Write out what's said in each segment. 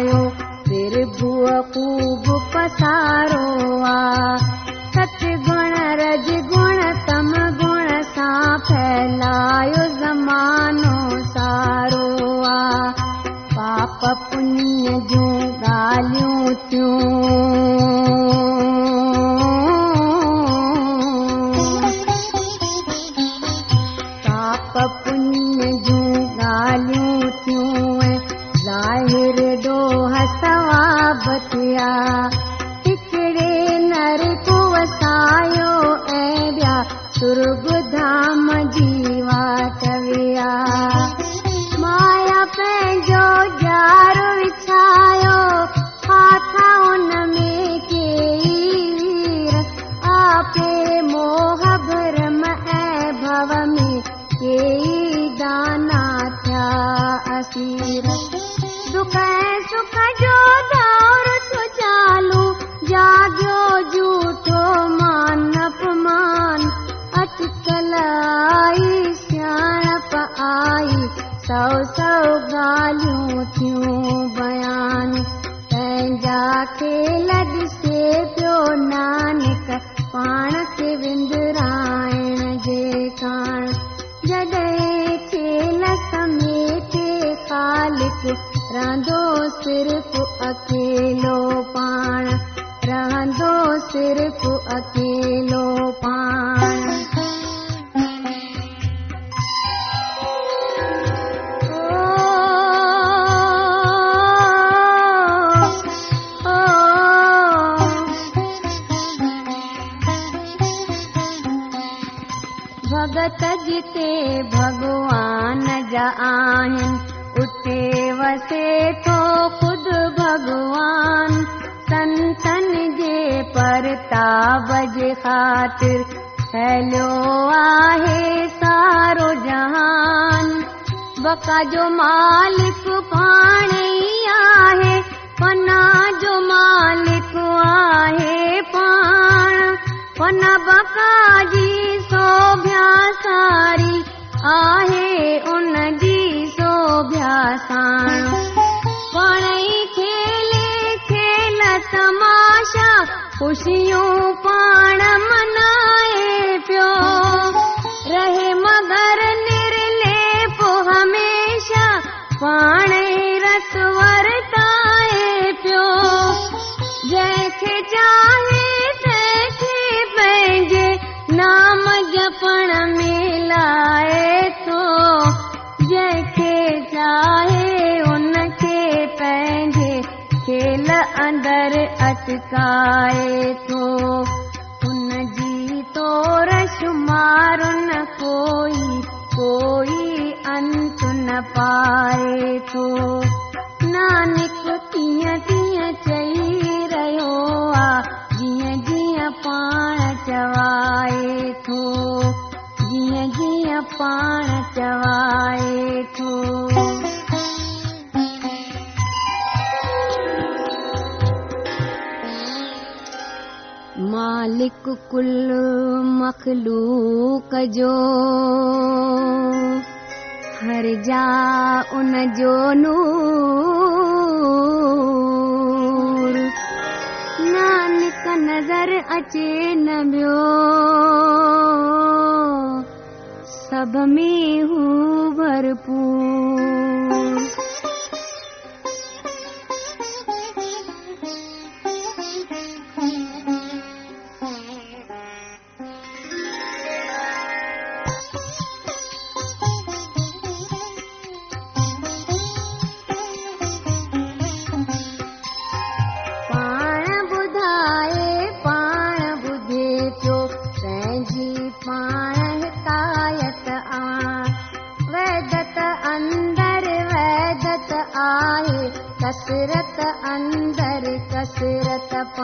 आयो जो सिर्फ़ु अकेलो। वका जो मालिक पाणी आहे पना जो मालिक आहे पाण। पन बका जी सोभ्या सारी आहे उन जी सोभ्यासाण पाण ई खेले खेल तमाशा ख़ुशियूं पाण मनाए पियो। रहे آهي ان کي پنهنجي کيل اندر اٽڪائي ٿو ان جي طور نه ڪوئي ڪوئي انت نه پائي ٿو مالڪ ڪل مکلوڪ جو. هر جا ان جو نور. نانڪ نظر اچي نه ٻيو. سڀ ۾ هو ڀرپور.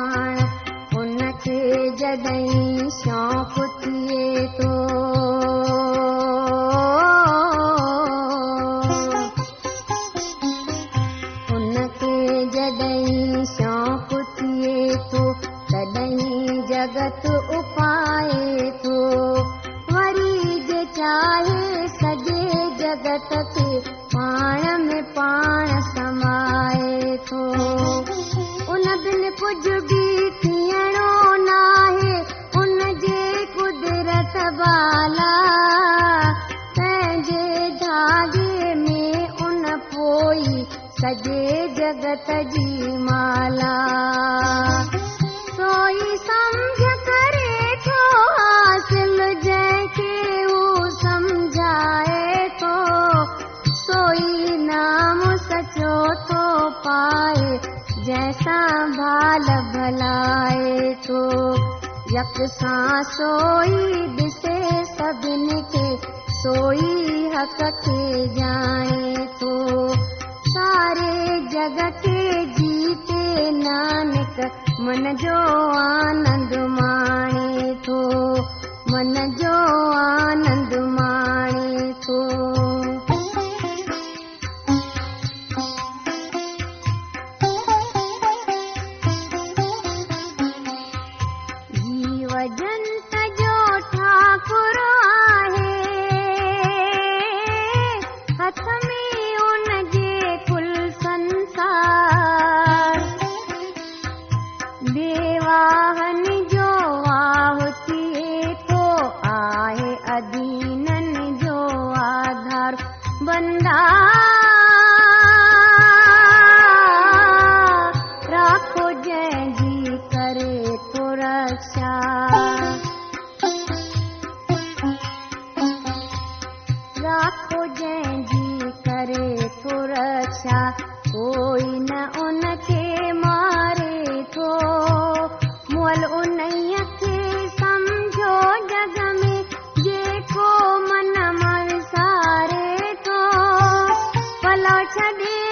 پاڻ کي جڏهن سوپتي ٿو ڀال ڀلائي ٿو يڪ سان سوئي ڏسي سڀني کي سوئي حق کي ڄاڻي ٿو ساري جڳ کي جيتي نانڪ من جو آنند ماڻي ٿو من جو آنند भलो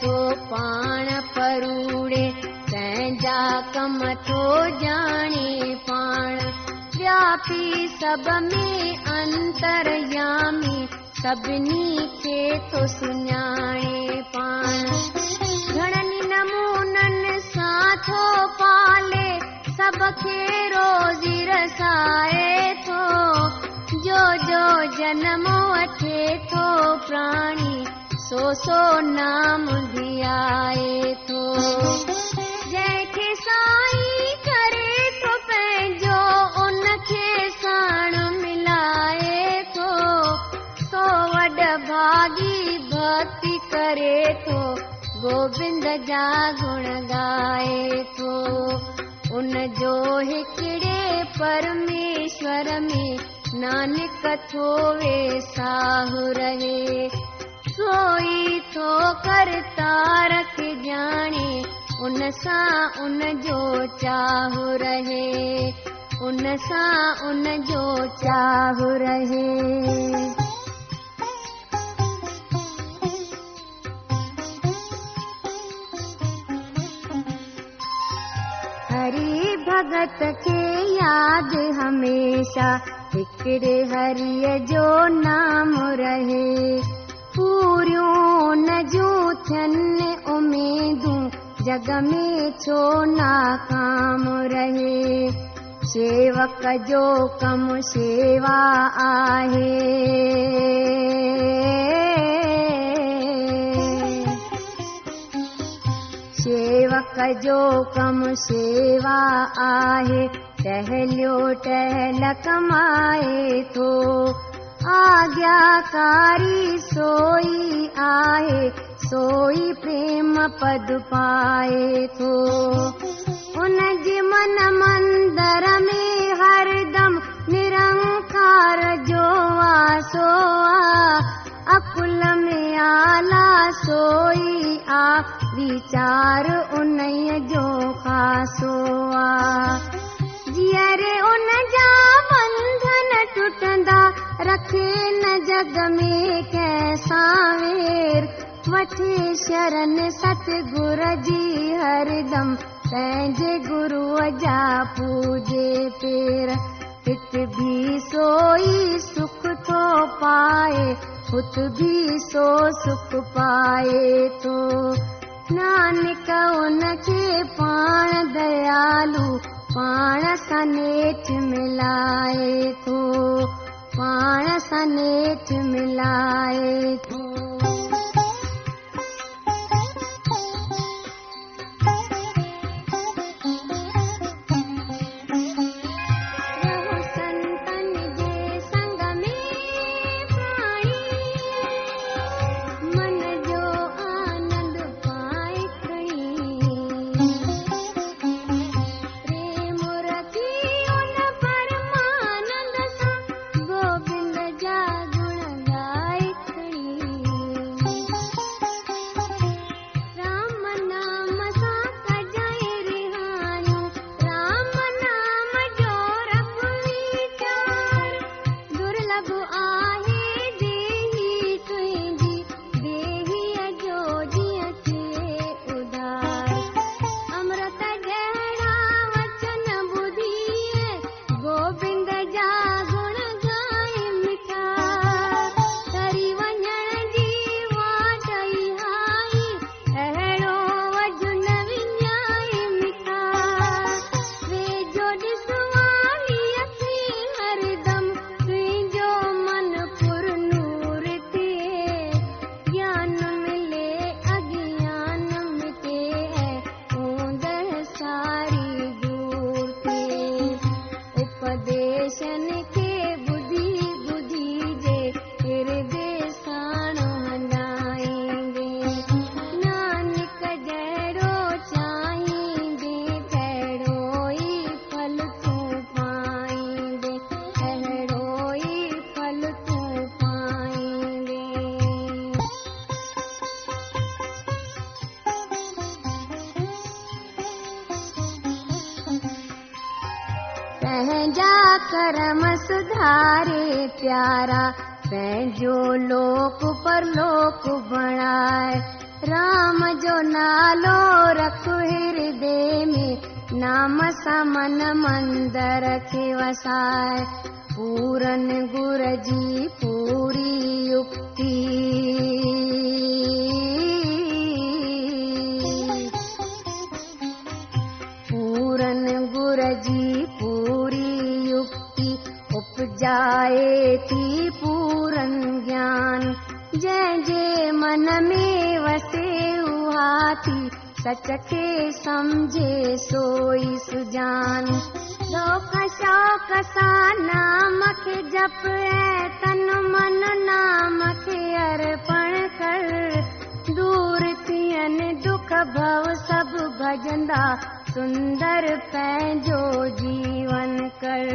ٿو پاڻ پروڙي پنهنجا ڪم ٿو ڄاڻي پاڻ. وياپي سڀ ۾ انتريامي سڀني کي ٿو سڃاڻي پاڻ. گهڻن نمونن سان ٿو پالي سڀ کي روزي رسائي ٿو. جو جو جنم وٺي ٿو پراڻي سو سو نام ڌيائي ٿو سائين ڪري ٿو پنهنجو ان کي ساڻ ملائي ٿو ڪري ٿو گوبند جا گڻ ڳائي ٿو ان جو هڪڙي پرميشور ۾ نانڪ ٿو وي ساهه رهي سوئي ٿو ڪر تارڪ ڄاڻي ان سان ان جو چاهه رهي. ان سان ان جو چاهه رهي. هري ڀڳت کي ياد هميشه هڪڙي هري جو نام رهي पूरियूं न जूं थियनि उमेदूं जग में छो नाकाम रहे। सेवक जो कम शेवा आहे। शेवक जो कम सेवा टहल कमाए थो آجڃاڪاري سوئي آهي سوئي پريم پد پائي ٿو ان جي من مندر ۾ هردم نرنڪار جو آ عقل ۾ اعليٰ سوئي آ ويچار ان جو خاصو آ. جيئري ان جا جڳ ۾ ڪنهن سان وير؟ وٺي شرڻ ستگرو جي هردم پنهنجي گروءَ جا پوجي پير. هت به سوئي سک ٿو پائي. هت به سو سک پائي ٿو نانڪ ان کي پاڻ ديالو پاڻ سان نيٺ ملائي ٿو पाण सां नेठ मिलाए थो پنهنجا ڪرم سڌاري پيارا پنهنجو لوڪ پرلوڪ بڻائي رام جو نالو رک هردي ۾ نام سان من مندر کي وسائي. پورن گر جي پوري पूरन ज्ञान। मन में वसे उहा थी सच खे सम्झे सोई सुजान। शौक शौक सां नाम खे जप ऐं तन मन नाम खे अर्पण कर। दूर दुख भव सभु भजंदा सुंदर पंहिंजो जीवन कर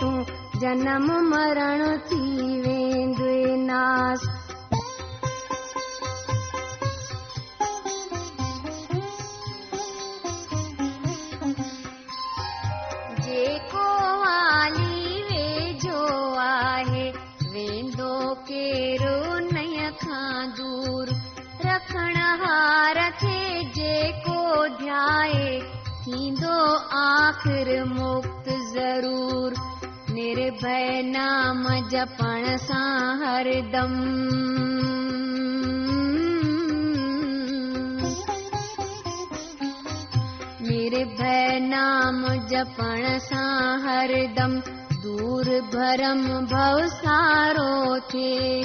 جنم مرڻ ٿي ويندي ناس جيڪو والي ويجهو آهي ويندو ني کان دور. رکڻ جيڪو ڌيائي آخر مڪت ضرور निर्भय नाम जपण सां हरदम। निर्भय नाम जपण सां हरदम दूर भरम भव सारो थिए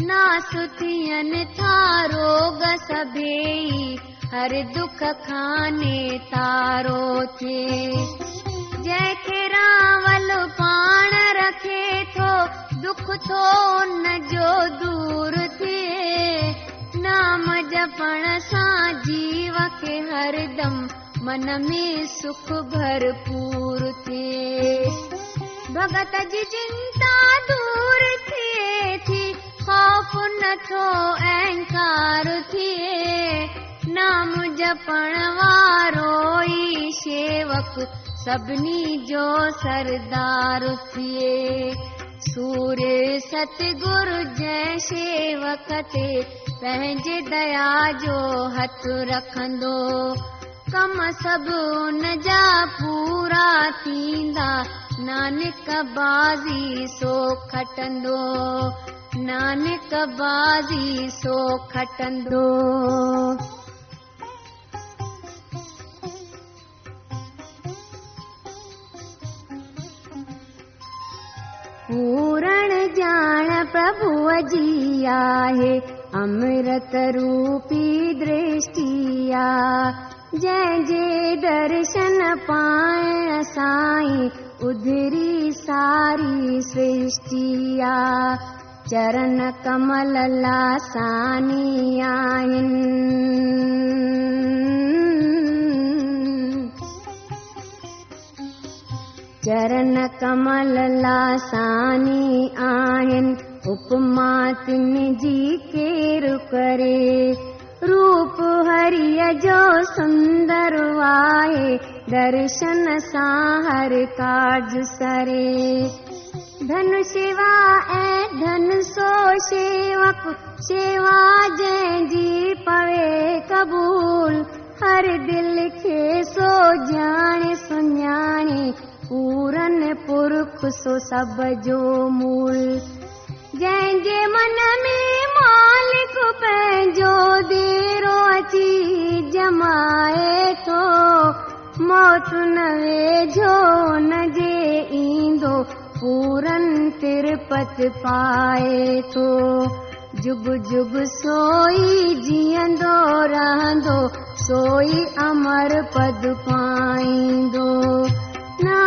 नास थियनि था रोग सभेई हर दुख खाने तारो थिए جنهن کي راول پاڻ رکي ٿو دک ٿو دور ٿئي. نام جپڻ سان جيو کي هردم من ۾ سک ڀرپور ٿئي. ڀڳت جي چنتا دور ٿئي ٿي کوف نٿو اهنڪار ٿئي. نام جپڻ وارو ئي شيوڪ سڀني جو سردار ٿئي سوريه ستگرو پنهنجي ديا جو هٿ رکندو. ڪم سڀ ان جا پورا ٿيندا. نانڪ بازي سو کٽندو. نانڪ بازي سو کٽندو पूरण ॼाण प्रभुअ जी अमृत रूपी दृष्टि आहे जंहिंजे दर्शन पाइण साईं उधरी सारी सृष्टि आहे चरण कमल लासानी आहिनि چرڻ ڪمل لاساني آهن اپما تن جي ڪير ڪري. روپ هري جو سندر آهي درشن سان هر ڪارج سري. ڌن شوا ۽ ڌن سو شيوڪ شيوا جنهن جي پوي قبول. هر دل کي سو ڄاڻي سڃاڻي پورن پرک سو سڀ جو مول. جنهن جي من ۾ مالڪ پنهنجو ديرو اچي جمائي ٿو موت نه ويجهو نه جي ايندو پورن ترپت پائي ٿو جگ جگ سوئي جيئندو رهندو سوئي امر پد پائيندو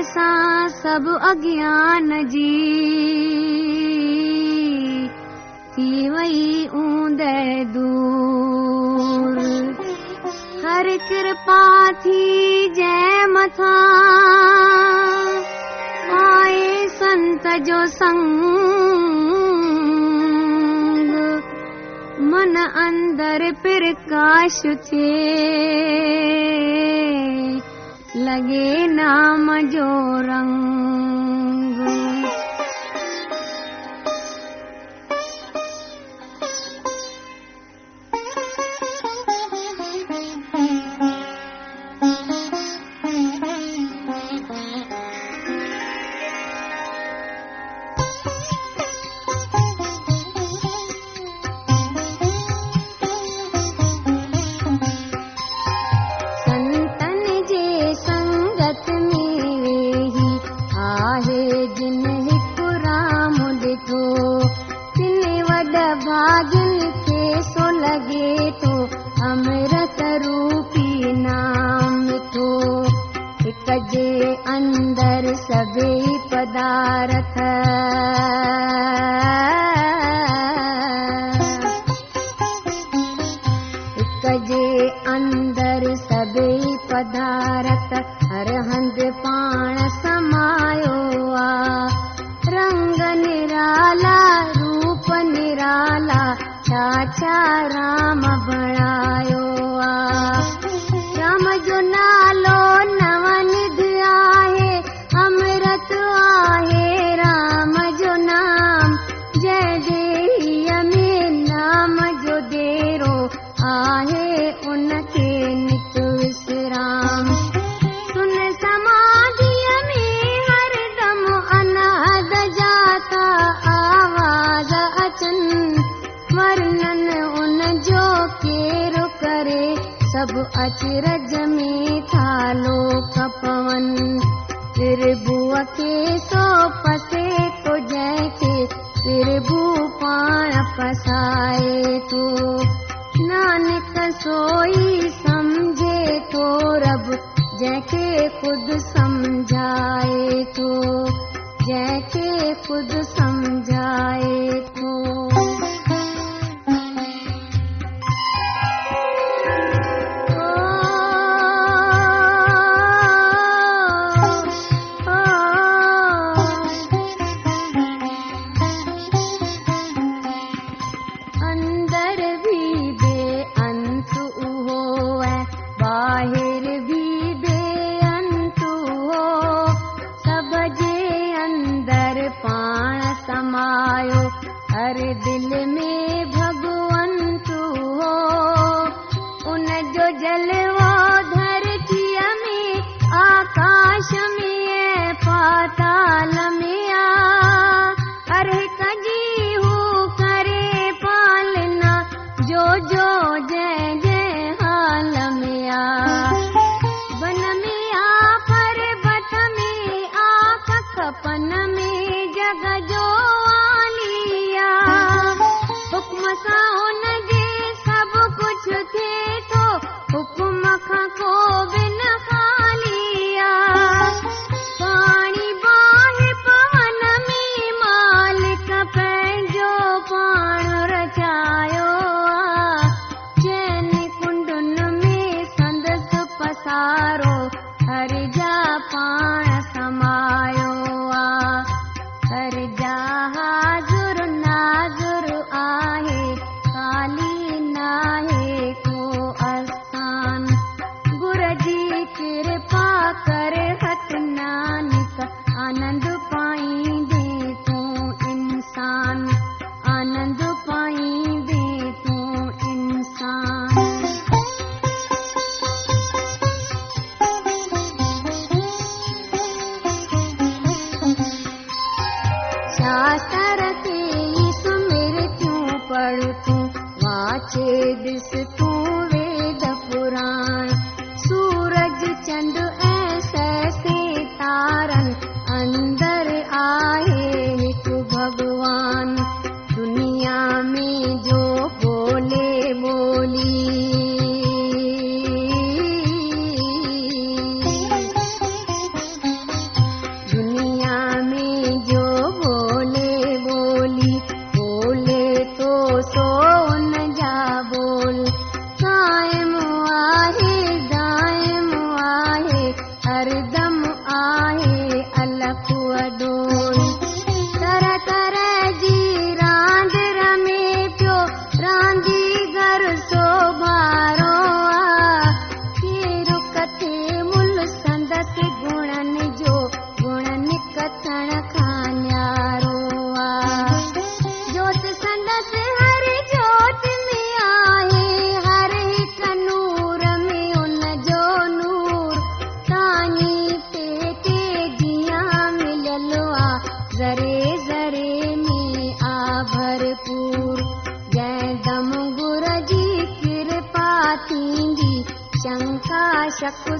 جنهن سان سڀ اجڃان جي. ٿي وئي اوند دور. هر ڪرپا ٿي جنهن مٿان. آئي سنت جو سنگ. من اندر پرڪاش ٿئي लगे नाम जो रंग चारामभया 所以 जलवा पा समायो। aku